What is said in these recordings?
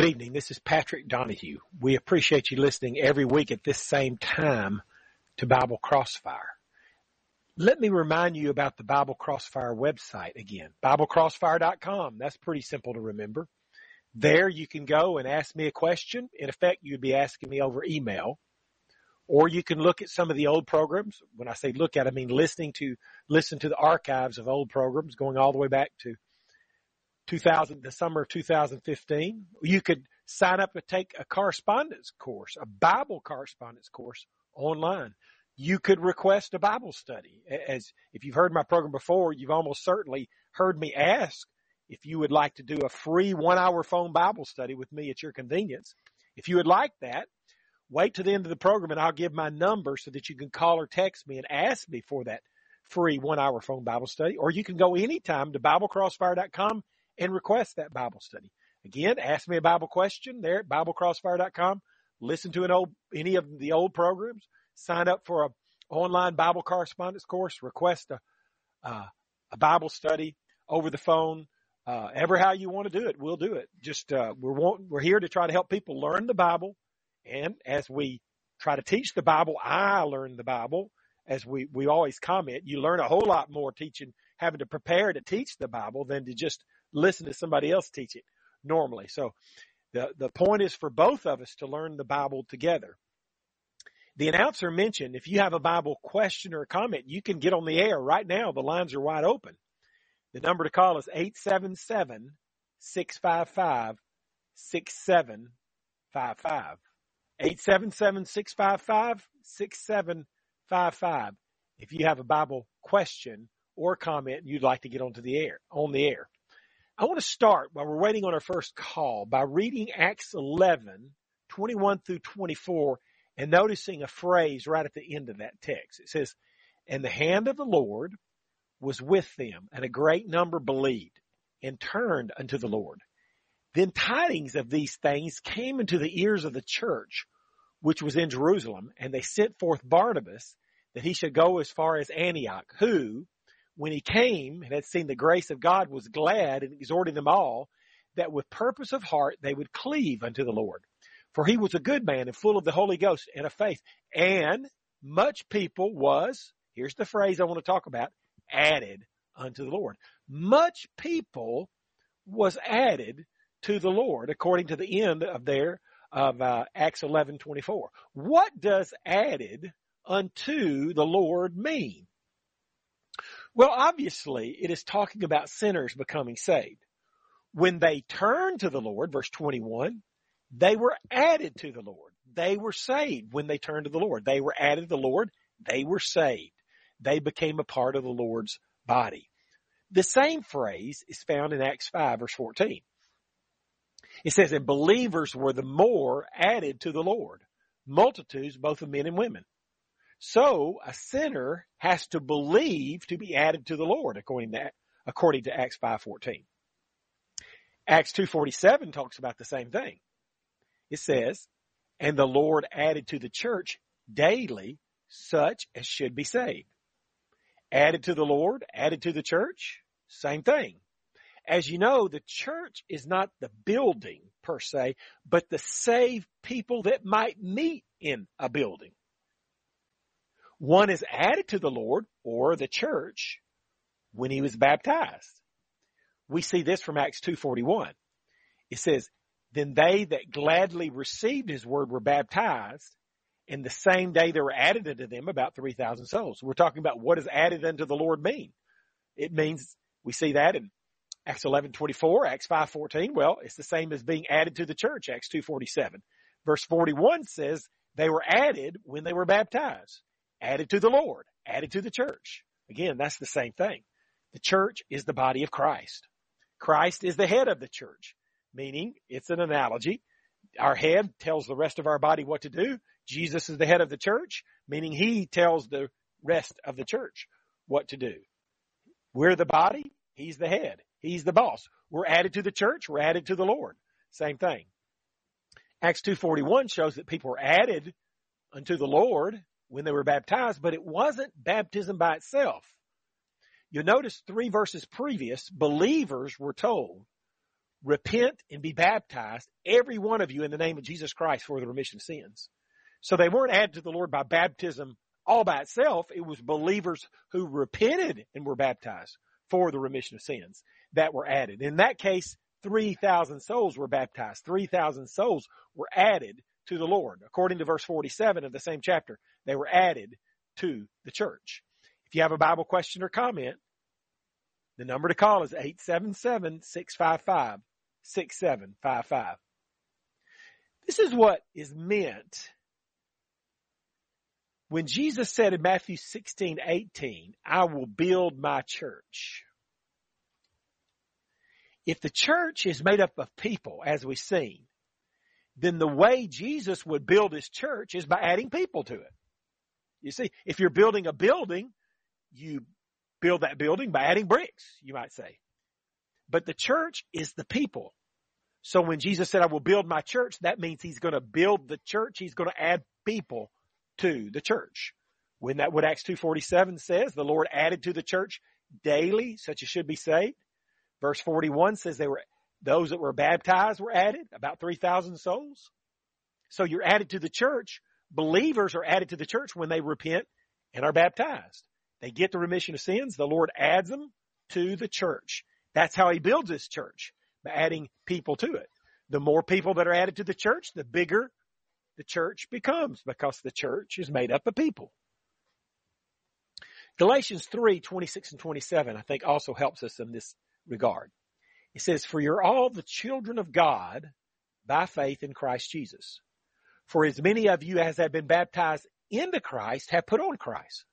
Good evening. This is Patrick Donahue. We appreciate you listening every week at this same time to Bible Crossfire. Let me remind you about the Bible Crossfire website again, BibleCrossfire.com. That's pretty simple to remember. There you can go and ask me a question. In effect, you'd be asking me over email. Or you can look at some of the old programs. When I say look at, I mean listening to, listen to the archives of old programs going all the way back to 2000, the summer of 2015. You could sign up and take a correspondence course, a Bible correspondence course online. You could request a Bible study. As if you've heard my program before, you've almost certainly heard me ask if you would like to do a free one hour phone Bible study with me at your convenience. If you would like that, wait to the end of the program and I'll give my number so that you can call or text me and ask me for that free one hour phone Bible study. Or you can go anytime to BibleCrossfire.com and request that Bible study. Again, ask me a Bible question there at BibleCrossfire.com. Listen to an old, any of the old programs. Sign up for a online Bible correspondence course. Request a, uh, a Bible study over the phone. Uh, ever how you want to do it, we'll do it. Just, uh, we're, want, we're here to try to help people learn the Bible. And as we try to teach the Bible, I learn the Bible. As we, we always comment, you learn a whole lot more teaching, having to prepare to teach the Bible than to just listen to somebody else teach it normally. So the, the point is for both of us to learn the Bible together. The announcer mentioned if you have a Bible question or comment, you can get on the air right now. The lines are wide open. The number to call is 877 655 6755. 877 655 6755. If you have a Bible question or comment you'd like to get onto the air, on the air. I want to start while we're waiting on our first call by reading Acts 11, 21 through 24 and noticing a phrase right at the end of that text. It says, and the hand of the Lord was with them and a great number believed and turned unto the Lord. Then tidings of these things came into the ears of the church, which was in Jerusalem, and they sent forth Barnabas that he should go as far as Antioch, who, when he came and had seen the grace of God was glad and exhorting them all that with purpose of heart they would cleave unto the Lord. For he was a good man and full of the Holy Ghost and of faith. And much people was, here's the phrase I want to talk about, added unto the Lord. Much people was added to the Lord according to the end of there of uh, Acts 11:24. What does added unto the Lord mean? Well, obviously it is talking about sinners becoming saved. When they turned to the Lord, verse 21, they were added to the Lord. They were saved when they turned to the Lord. They were added to the Lord. They were saved. They became a part of the Lord's body. The same phrase is found in Acts 5 verse 14. It says, and believers were the more added to the Lord, multitudes both of men and women. So a sinner has to believe to be added to the Lord according to, according to Acts 5.14. Acts 2.47 talks about the same thing. It says, and the Lord added to the church daily such as should be saved. Added to the Lord, added to the church, same thing. As you know, the church is not the building per se, but the saved people that might meet in a building. One is added to the Lord or the church when he was baptized. We see this from Acts 2.41. It says, then they that gladly received his word were baptized and the same day there were added unto them about 3,000 souls. We're talking about what does added unto the Lord mean? It means we see that in Acts 11:24, Acts 5:14. Well, it's the same as being added to the church, Acts 2:47. Verse 41 says they were added when they were baptized added to the Lord, added to the church. Again, that's the same thing. The church is the body of Christ. Christ is the head of the church, meaning it's an analogy. Our head tells the rest of our body what to do. Jesus is the head of the church, meaning he tells the rest of the church what to do. We're the body. He's the head. He's the boss. We're added to the church. We're added to the Lord. Same thing. Acts 2.41 shows that people are added unto the Lord when they were baptized, but it wasn't baptism by itself. You'll notice three verses previous, believers were told repent and be baptized, every one of you in the name of Jesus Christ for the remission of sins. So they weren't added to the Lord by baptism all by itself. It was believers who repented and were baptized for the remission of sins that were added. In that case, 3,000 souls were baptized. 3,000 souls were added to the Lord. According to verse 47 of the same chapter, they were added to the church. If you have a Bible question or comment, the number to call is 877-655-6755. This is what is meant when Jesus said in Matthew 16, 18, I will build my church. If the church is made up of people, as we've seen, then the way Jesus would build his church is by adding people to it. You see, if you're building a building, you build that building by adding bricks, you might say. But the church is the people. So when Jesus said, I will build my church, that means he's going to build the church. He's going to add people to the church. When that what Acts 247 says, the Lord added to the church daily, such as should be saved. Verse 41 says they were, those that were baptized were added, about 3,000 souls. So you're added to the church. Believers are added to the church when they repent and are baptized. They get the remission of sins. The Lord adds them to the church. That's how he builds his church, by adding people to it. The more people that are added to the church, the bigger the church becomes because the church is made up of people. Galatians 3, 26 and 27, I think also helps us in this regard. It says, for you're all the children of God by faith in Christ Jesus. For as many of you as have been baptized into Christ have put on Christ.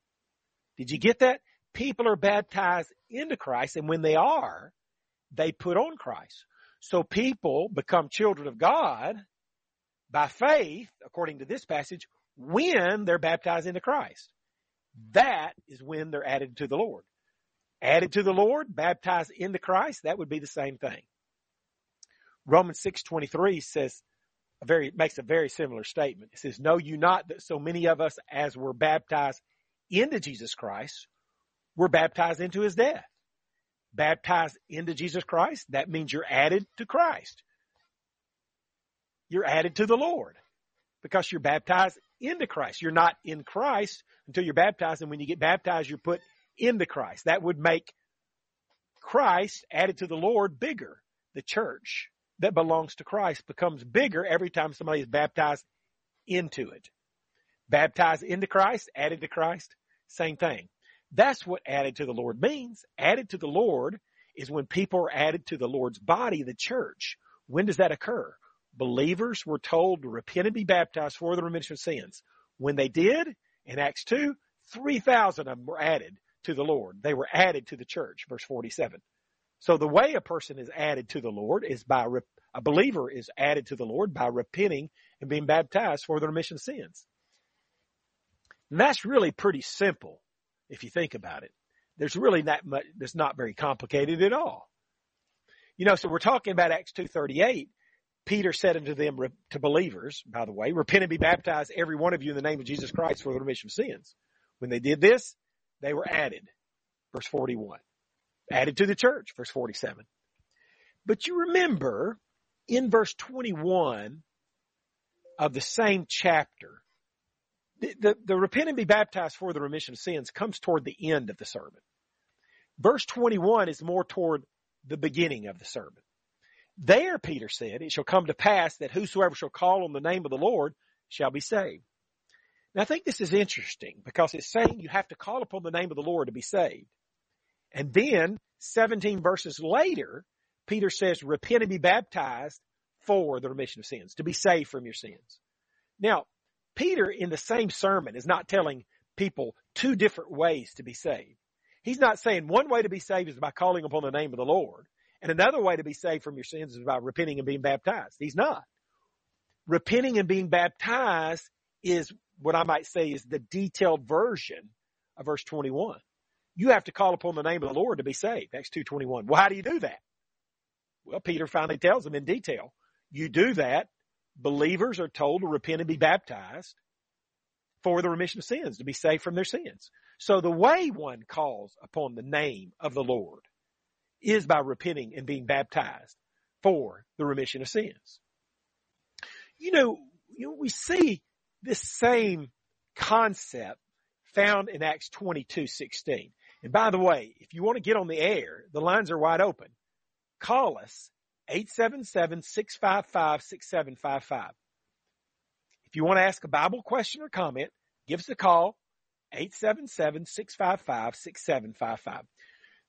Did you get that? People are baptized into Christ and when they are, they put on Christ. So people become children of God by faith, according to this passage, when they're baptized into Christ. That is when they're added to the Lord. Added to the Lord, baptized into Christ, that would be the same thing. Romans 6:23 says a very makes a very similar statement. It says, "Know you not that so many of us as were baptized into Jesus Christ were baptized into his death?" Baptized into Jesus Christ, that means you're added to Christ you're added to the Lord because you're baptized into Christ. You're not in Christ until you're baptized. And when you get baptized, you're put into Christ. That would make Christ added to the Lord bigger. The church that belongs to Christ becomes bigger every time somebody is baptized into it. Baptized into Christ, added to Christ, same thing. That's what added to the Lord means. Added to the Lord is when people are added to the Lord's body, the church. When does that occur? believers were told to repent and be baptized for the remission of sins. When they did, in Acts 2, 3,000 of them were added to the Lord. They were added to the church, verse 47. So the way a person is added to the Lord is by, a believer is added to the Lord by repenting and being baptized for the remission of sins. And that's really pretty simple if you think about it. There's really not much, that's not very complicated at all. You know, so we're talking about Acts 238, Peter said unto them, to believers, by the way, repent and be baptized, every one of you in the name of Jesus Christ for the remission of sins. When they did this, they were added. Verse 41. Added to the church, verse 47. But you remember in verse 21 of the same chapter, the, the, the repent and be baptized for the remission of sins comes toward the end of the sermon. Verse 21 is more toward the beginning of the sermon. There, Peter said, it shall come to pass that whosoever shall call on the name of the Lord shall be saved. Now I think this is interesting because it's saying you have to call upon the name of the Lord to be saved. And then 17 verses later, Peter says, repent and be baptized for the remission of sins, to be saved from your sins. Now, Peter in the same sermon is not telling people two different ways to be saved. He's not saying one way to be saved is by calling upon the name of the Lord. And another way to be saved from your sins is by repenting and being baptized. He's not. Repenting and being baptized is what I might say is the detailed version of verse 21. You have to call upon the name of the Lord to be saved. Acts 2.21. Well, how do you do that? Well, Peter finally tells them in detail. You do that. Believers are told to repent and be baptized for the remission of sins, to be saved from their sins. So the way one calls upon the name of the Lord is by repenting and being baptized for the remission of sins. You know, you know, we see this same concept found in Acts 22, 16. And by the way, if you want to get on the air, the lines are wide open. Call us 877-655-6755. If you want to ask a Bible question or comment, give us a call 877-655-6755.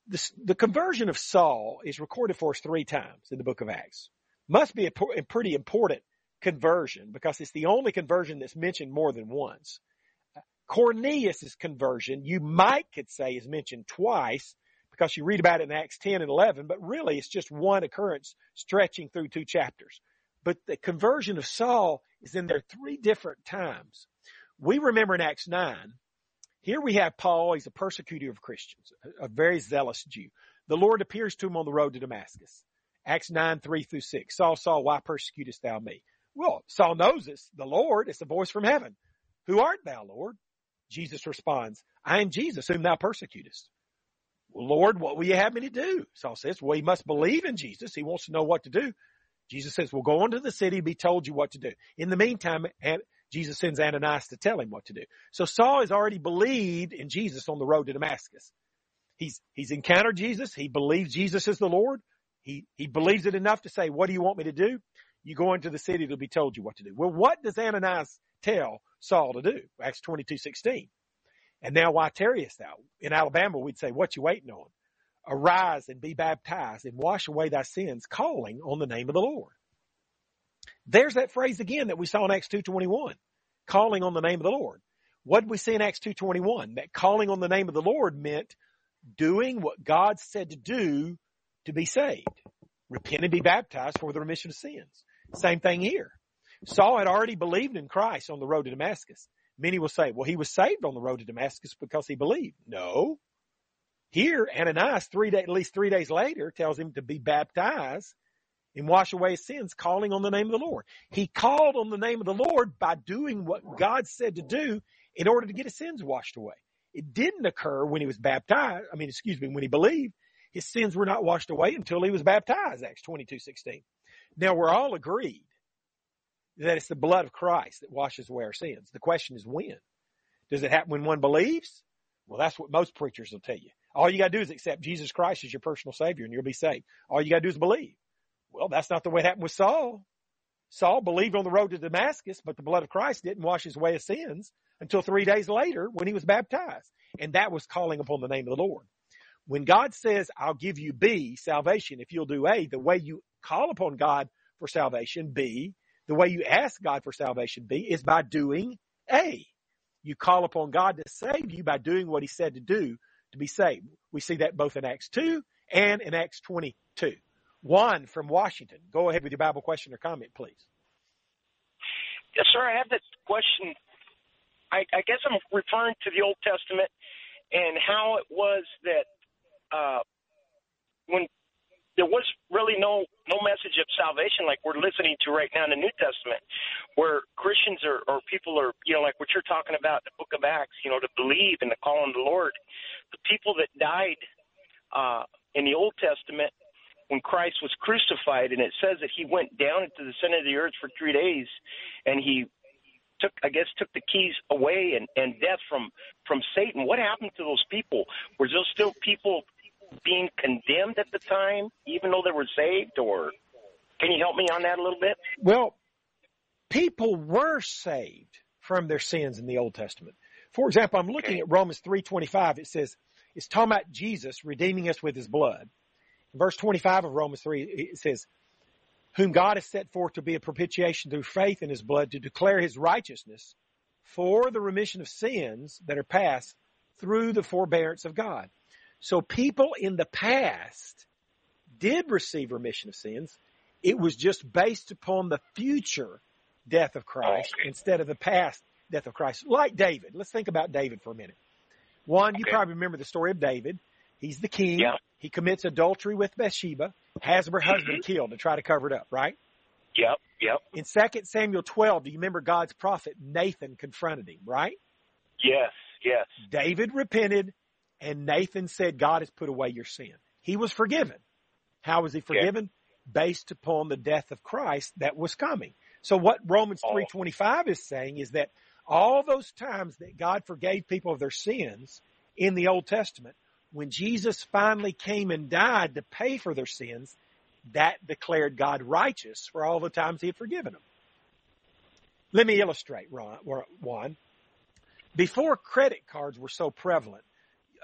The, the conversion of Saul is recorded for us three times in the book of Acts. Must be a, a pretty important conversion because it's the only conversion that's mentioned more than once. Cornelius' conversion, you might could say is mentioned twice because you read about it in Acts 10 and 11, but really it's just one occurrence stretching through two chapters. But the conversion of Saul is in there three different times. We remember in Acts 9, here we have Paul, he's a persecutor of Christians, a very zealous Jew. The Lord appears to him on the road to Damascus. Acts 9, 3 through 6. Saul, Saul, why persecutest thou me? Well, Saul knows this. The Lord is the voice from heaven. Who art thou, Lord? Jesus responds, I am Jesus whom thou persecutest. Well, Lord, what will you have me to do? Saul says, well, he must believe in Jesus. He wants to know what to do. Jesus says, well, go into the city, and be told you what to do. In the meantime, Jesus sends Ananias to tell him what to do. So Saul has already believed in Jesus on the road to Damascus. He's, he's encountered Jesus. He believes Jesus is the Lord. He, he believes it enough to say, what do you want me to do? You go into the city, it'll be told you what to do. Well, what does Ananias tell Saul to do? Acts 22, 16. And now why tarriest thou? In Alabama, we'd say, what you waiting on? Arise and be baptized and wash away thy sins, calling on the name of the Lord. There's that phrase again that we saw in Acts 2.21, calling on the name of the Lord. What did we see in Acts 2.21? That calling on the name of the Lord meant doing what God said to do to be saved. Repent and be baptized for the remission of sins. Same thing here. Saul had already believed in Christ on the road to Damascus. Many will say, well, he was saved on the road to Damascus because he believed. No. Here, Ananias, three day, at least three days later, tells him to be baptized and wash away his sins, calling on the name of the Lord. He called on the name of the Lord by doing what God said to do in order to get his sins washed away. It didn't occur when he was baptized. I mean, excuse me, when he believed. His sins were not washed away until he was baptized, Acts 22, 16. Now we're all agreed that it's the blood of Christ that washes away our sins. The question is when. Does it happen when one believes? Well, that's what most preachers will tell you. All you gotta do is accept Jesus Christ as your personal savior and you'll be saved. All you gotta do is believe. Well, that's not the way it happened with Saul. Saul believed on the road to Damascus, but the blood of Christ didn't wash his way of sins until three days later when he was baptized. And that was calling upon the name of the Lord. When God says, I'll give you B, salvation, if you'll do A, the way you call upon God for salvation, B, the way you ask God for salvation, B, is by doing A. You call upon God to save you by doing what he said to do to be saved. We see that both in Acts 2 and in Acts 22. Juan from Washington. Go ahead with your Bible question or comment, please. Yes, sir. I have this question. I, I guess I'm referring to the Old Testament and how it was that uh, when there was really no no message of salvation like we're listening to right now in the New Testament, where Christians or, or people are you know like what you're talking about the Book of Acts, you know, to believe in the call on the Lord. The people that died uh, in the Old Testament when Christ was crucified, and it says that he went down into the center of the earth for three days, and he took, I guess, took the keys away and, and death from from Satan. What happened to those people? Were those still people being condemned at the time, even though they were saved, or can you help me on that a little bit? Well, people were saved from their sins in the Old Testament. For example, I'm looking okay. at Romans 3:25. It says it's talking about Jesus redeeming us with his blood. Verse 25 of Romans 3, it says, whom God has set forth to be a propitiation through faith in his blood to declare his righteousness for the remission of sins that are past through the forbearance of God. So people in the past did receive remission of sins. It was just based upon the future death of Christ okay. instead of the past death of Christ. Like David. Let's think about David for a minute. One, okay. you probably remember the story of David. He's the king. Yeah. He commits adultery with Bathsheba, has her husband mm-hmm. killed to try to cover it up, right? Yep, yep. In 2 Samuel 12, do you remember God's prophet Nathan confronted him, right? Yes, yes. David repented and Nathan said, God has put away your sin. He was forgiven. How was he forgiven? based upon the death of Christ that was coming. So what Romans Oh. 3:25 is saying is that all those times that God forgave people of their sins in the Old Testament, when Jesus finally came and died to pay for their sins, that declared God righteous for all the times he had forgiven them. Let me illustrate, Ron, Juan. Before credit cards were so prevalent,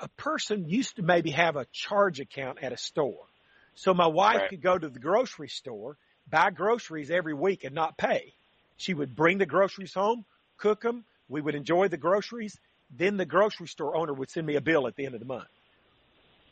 a person used to maybe have a charge account at a store. So my wife Right. could go to the grocery store, buy groceries every week and not pay. She would bring the groceries home, cook them. We would enjoy the groceries. Then the grocery store owner would send me a bill at the end of the month.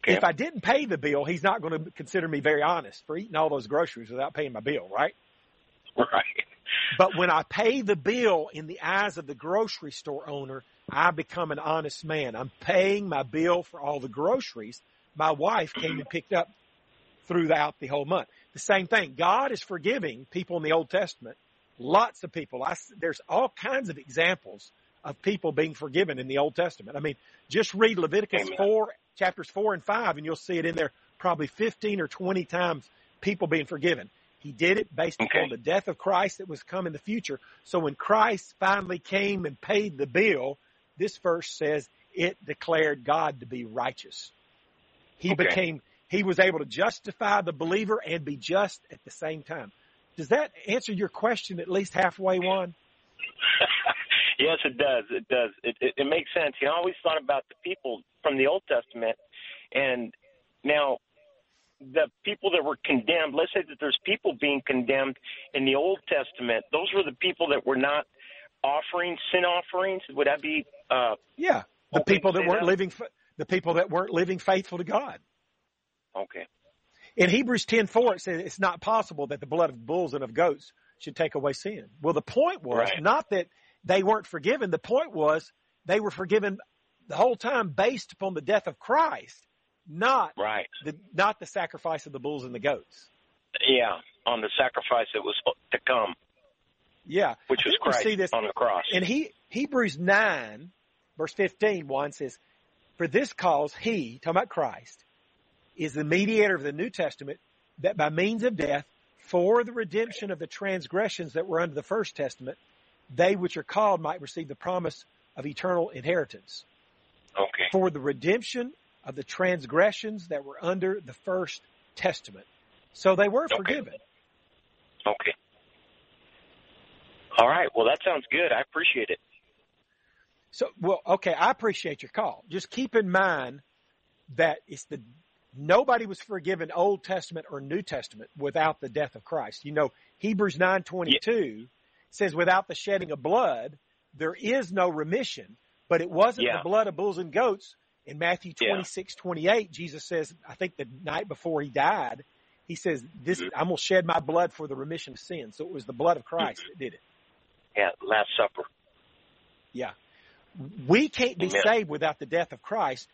Okay. If I didn't pay the bill, he's not going to consider me very honest for eating all those groceries without paying my bill, right? Right. But when I pay the bill in the eyes of the grocery store owner, I become an honest man. I'm paying my bill for all the groceries my wife came and picked up throughout the whole month. The same thing. God is forgiving people in the Old Testament. Lots of people. I, there's all kinds of examples of people being forgiven in the Old Testament. I mean, just read Leviticus Amen. 4, chapters 4 and 5, and you'll see it in there probably 15 or 20 times people being forgiven. He did it based Okay. upon the death of Christ that was come in the future. So when Christ finally came and paid the bill, this verse says it declared God to be righteous. He Okay. became, he was able to justify the believer and be just at the same time. Does that answer your question at least halfway, Juan? yes, it does. It does. It, it, it makes sense. You know, I always thought about the people from the Old Testament, and now the people that were condemned. Let's say that there's people being condemned in the Old Testament. Those were the people that were not offering sin offerings. Would that be? Uh, Yeah. The people that weren't that. living, the people that weren't living faithful to God. okay. In Hebrews 10:4 it says it's not possible that the blood of bulls and of goats should take away sin. Well, the point was Right. not that they weren't forgiven. The point was they were forgiven the whole time based upon the death of Christ, not Right. the not the sacrifice of the bulls and the goats. Yeah. On the sacrifice that was to come, Yeah. which I was Christ see this on the cross. And he, Hebrews 9, verse 15, one says, For this cause he, talking about Christ, is the mediator of the New Testament, that by means of death, for the redemption of the transgressions that were under the first testament, they which are called might receive the promise of eternal inheritance. okay. For the redemption of the transgressions that were under the first testament. So they were Okay. forgiven. Okay. All right. Well, that sounds good. I appreciate it. So, well, okay, I appreciate your call. Just keep in mind that it's the nobody was forgiven Old Testament or New Testament without the death of Christ. You know, Hebrews 9:22 says without the shedding of blood there is no remission, but it wasn't Yeah. the blood of bulls and goats. In Matthew Yeah. 26:28, Jesus says, I think the night before he died, he says, "This Mhm. I'm going to shed my blood for the remission of sins." So it was the blood of Christ that did it. Yeah. Last Supper. Yeah. We can't be Amen. saved without the death of Christ,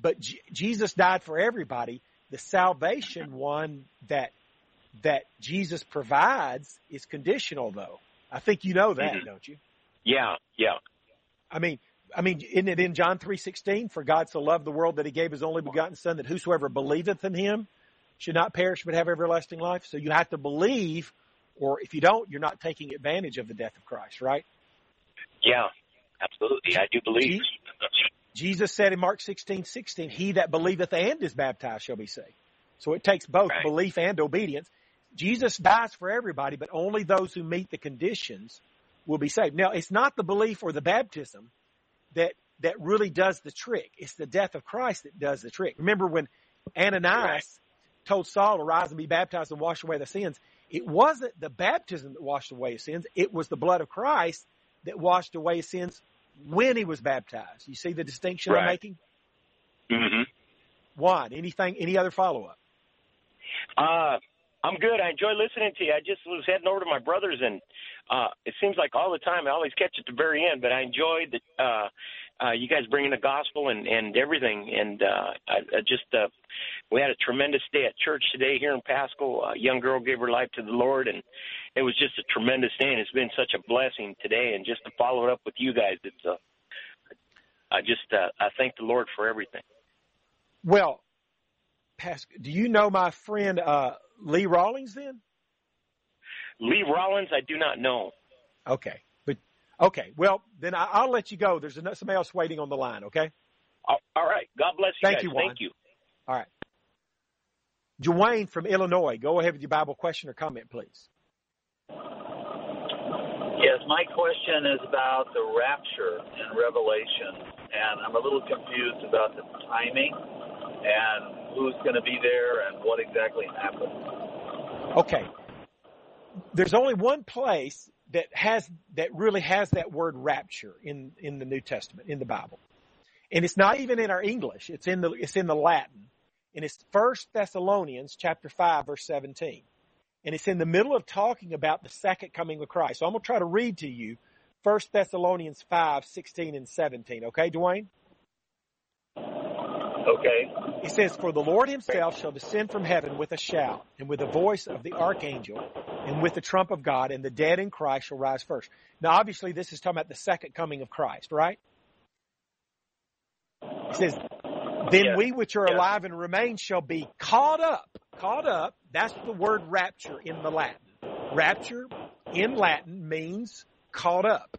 but J- Jesus died for everybody. The salvation one that that Jesus provides is conditional though. I think you know that, Mhm. don't you? Yeah. Yeah. I mean, I mean, isn't it in John 3:16 for God so loved the world that he gave his only begotten son that whosoever believeth in him should not perish but have everlasting life? So you have to believe or if you don't, you're not taking advantage of the death of Christ, right? Yeah. Absolutely. I do believe. Jesus said in Mark 16, 16, he that believeth and is baptized shall be saved. So it takes both Right. belief and obedience. Jesus dies for everybody, but only those who meet the conditions will be saved. Now, it's not the belief or the baptism that, that really does the trick. It's the death of Christ that does the trick. Remember when Ananias Right. told Saul to rise and be baptized and wash away the sins? It wasn't the baptism that washed away sins. It was the blood of Christ that washed away sins when he was baptized. You see the distinction I'm Right. making? hmm Juan, anything, any other follow up? Uh, I'm good. I enjoy listening to you. I just was heading over to my brother's, and uh, it seems like all the time I always catch at the very end. But I enjoyed the, uh, uh, you guys bringing the gospel and and everything. And uh, I, I just uh, we had a tremendous day at church today here in Pasco. A young girl gave her life to the Lord, and it was just a tremendous day. And it's been such a blessing today. And just to follow it up with you guys, it's uh, I just uh, I thank the Lord for everything. Well, Pasco, do you know my friend uh, Lee Rawlings then? Lee Rollins, I do not know. Okay. But okay. Well, then I, will let you go. There's somebody else waiting on the line. Okay. All right. God bless you. Thank guys. you. Juan. Thank you. All right. Dwayne from Illinois, go ahead with your Bible question or comment, please. Yes, my question is about the rapture in Revelation, and I'm a little confused about the timing and who's going to be there and what exactly happened. Okay. There's only one place that has that really has that word rapture in in the New Testament in the Bible. And it's not even in our English. It's in the it's in the Latin. And it's First Thessalonians chapter 5 verse 17. And it's in the middle of talking about the second coming of Christ. So I'm going to try to read to you First Thessalonians 5, 16 and 17. Okay, Dwayne? Okay. He says, For the Lord himself shall descend from heaven with a shout, and with the voice of the archangel, and with the trump of God, and the dead in Christ shall rise first. Now, obviously, this is talking about the second coming of Christ, right? He says, Then we which are alive and remain shall be caught up. Caught up, that's the word rapture in the Latin. Rapture in Latin means caught up.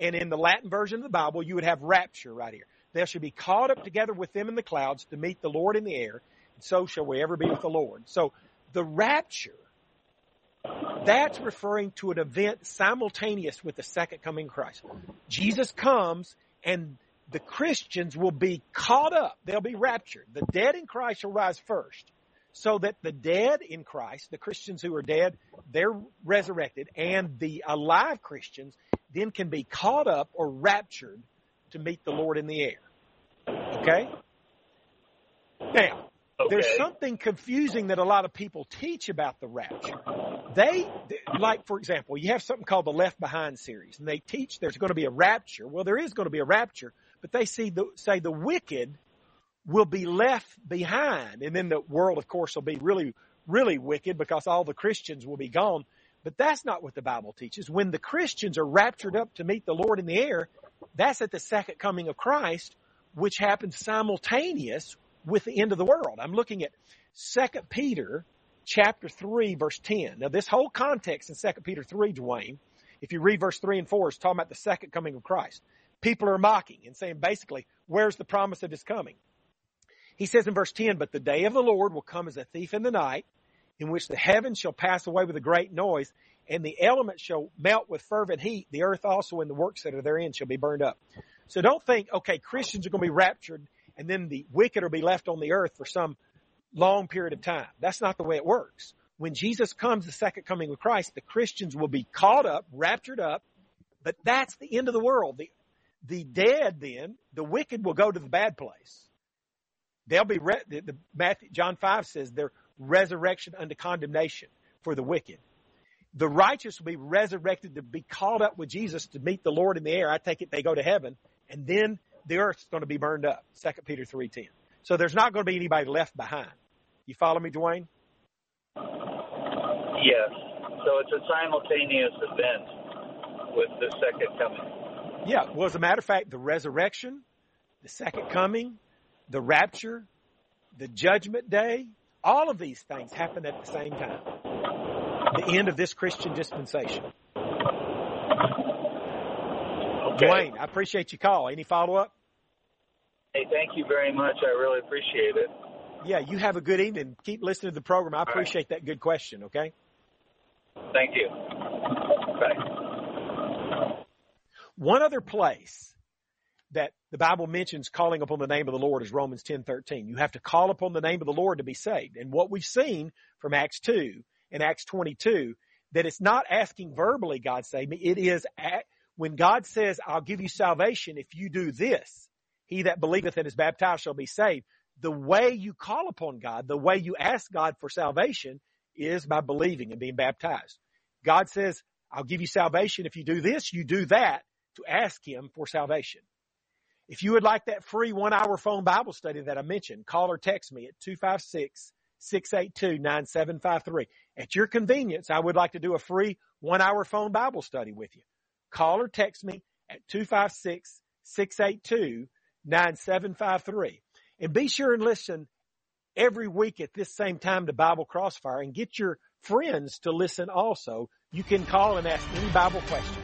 And in the Latin version of the Bible, you would have rapture right here. They shall be caught up together with them in the clouds to meet the Lord in the air, and so shall we ever be with the Lord. So the rapture, that's referring to an event simultaneous with the second coming of Christ. Jesus comes and the Christians will be caught up. They'll be raptured. The dead in Christ shall rise first. So that the dead in Christ, the Christians who are dead, they're resurrected, and the alive Christians then can be caught up or raptured to meet the Lord in the air. Okay? Now, Okay. there's something confusing that a lot of people teach about the rapture. They, like, for example, you have something called the Left Behind series, and they teach there's going to be a rapture. Well, there is going to be a rapture, but they see the, say the wicked will be left behind. And then the world, of course, will be really, really wicked because all the Christians will be gone. But that's not what the Bible teaches. When the Christians are raptured up to meet the Lord in the air, that's at the second coming of Christ, which happens simultaneous with the end of the world. I'm looking at 2 Peter chapter 3 verse 10. Now this whole context in 2 Peter 3, Dwayne, if you read verse 3 and 4, is talking about the second coming of Christ. People are mocking and saying basically, where's the promise of his coming? He says in verse 10, but the day of the Lord will come as a thief in the night, in which the heavens shall pass away with a great noise, and the elements shall melt with fervent heat. The earth also and the works that are therein shall be burned up. So don't think, okay, Christians are going to be raptured and then the wicked will be left on the earth for some long period of time. That's not the way it works. When Jesus comes, the second coming of Christ, the Christians will be caught up, raptured up, but that's the end of the world. The, the dead then, the wicked will go to the bad place. They'll be, re- the, the Matthew, John 5 says they're resurrection unto condemnation for the wicked. The righteous will be resurrected to be caught up with Jesus to meet the Lord in the air. I take it they go to heaven and then the earth's going to be burned up. 2 Peter 3.10. So there's not going to be anybody left behind. You follow me, Dwayne? Yes. So it's a simultaneous event with the second coming. Yeah. Well, as a matter of fact, the resurrection, the second coming, the rapture, the judgment day, all of these things happen at the same time. The end of this Christian dispensation. Okay. Dwayne, I appreciate your call. Any follow up? Hey, thank you very much. I really appreciate it. Yeah, you have a good evening. Keep listening to the program. I appreciate that good question, okay? Thank you. Bye. One other place that the Bible mentions calling upon the name of the Lord is Romans 10:13. You have to call upon the name of the Lord to be saved. And what we've seen from Acts 2 and Acts 22 that it's not asking verbally God save me, it is at, when God says I'll give you salvation if you do this. He that believeth and is baptized shall be saved. The way you call upon God, the way you ask God for salvation is by believing and being baptized. God says, I'll give you salvation if you do this, you do that to ask Him for salvation. If you would like that free one hour phone Bible study that I mentioned, call or text me at 256 682 9753. At your convenience, I would like to do a free one hour phone Bible study with you. Call or text me at 256 682 9753. And be sure and listen every week at this same time to Bible Crossfire and get your friends to listen also. You can call and ask any Bible question.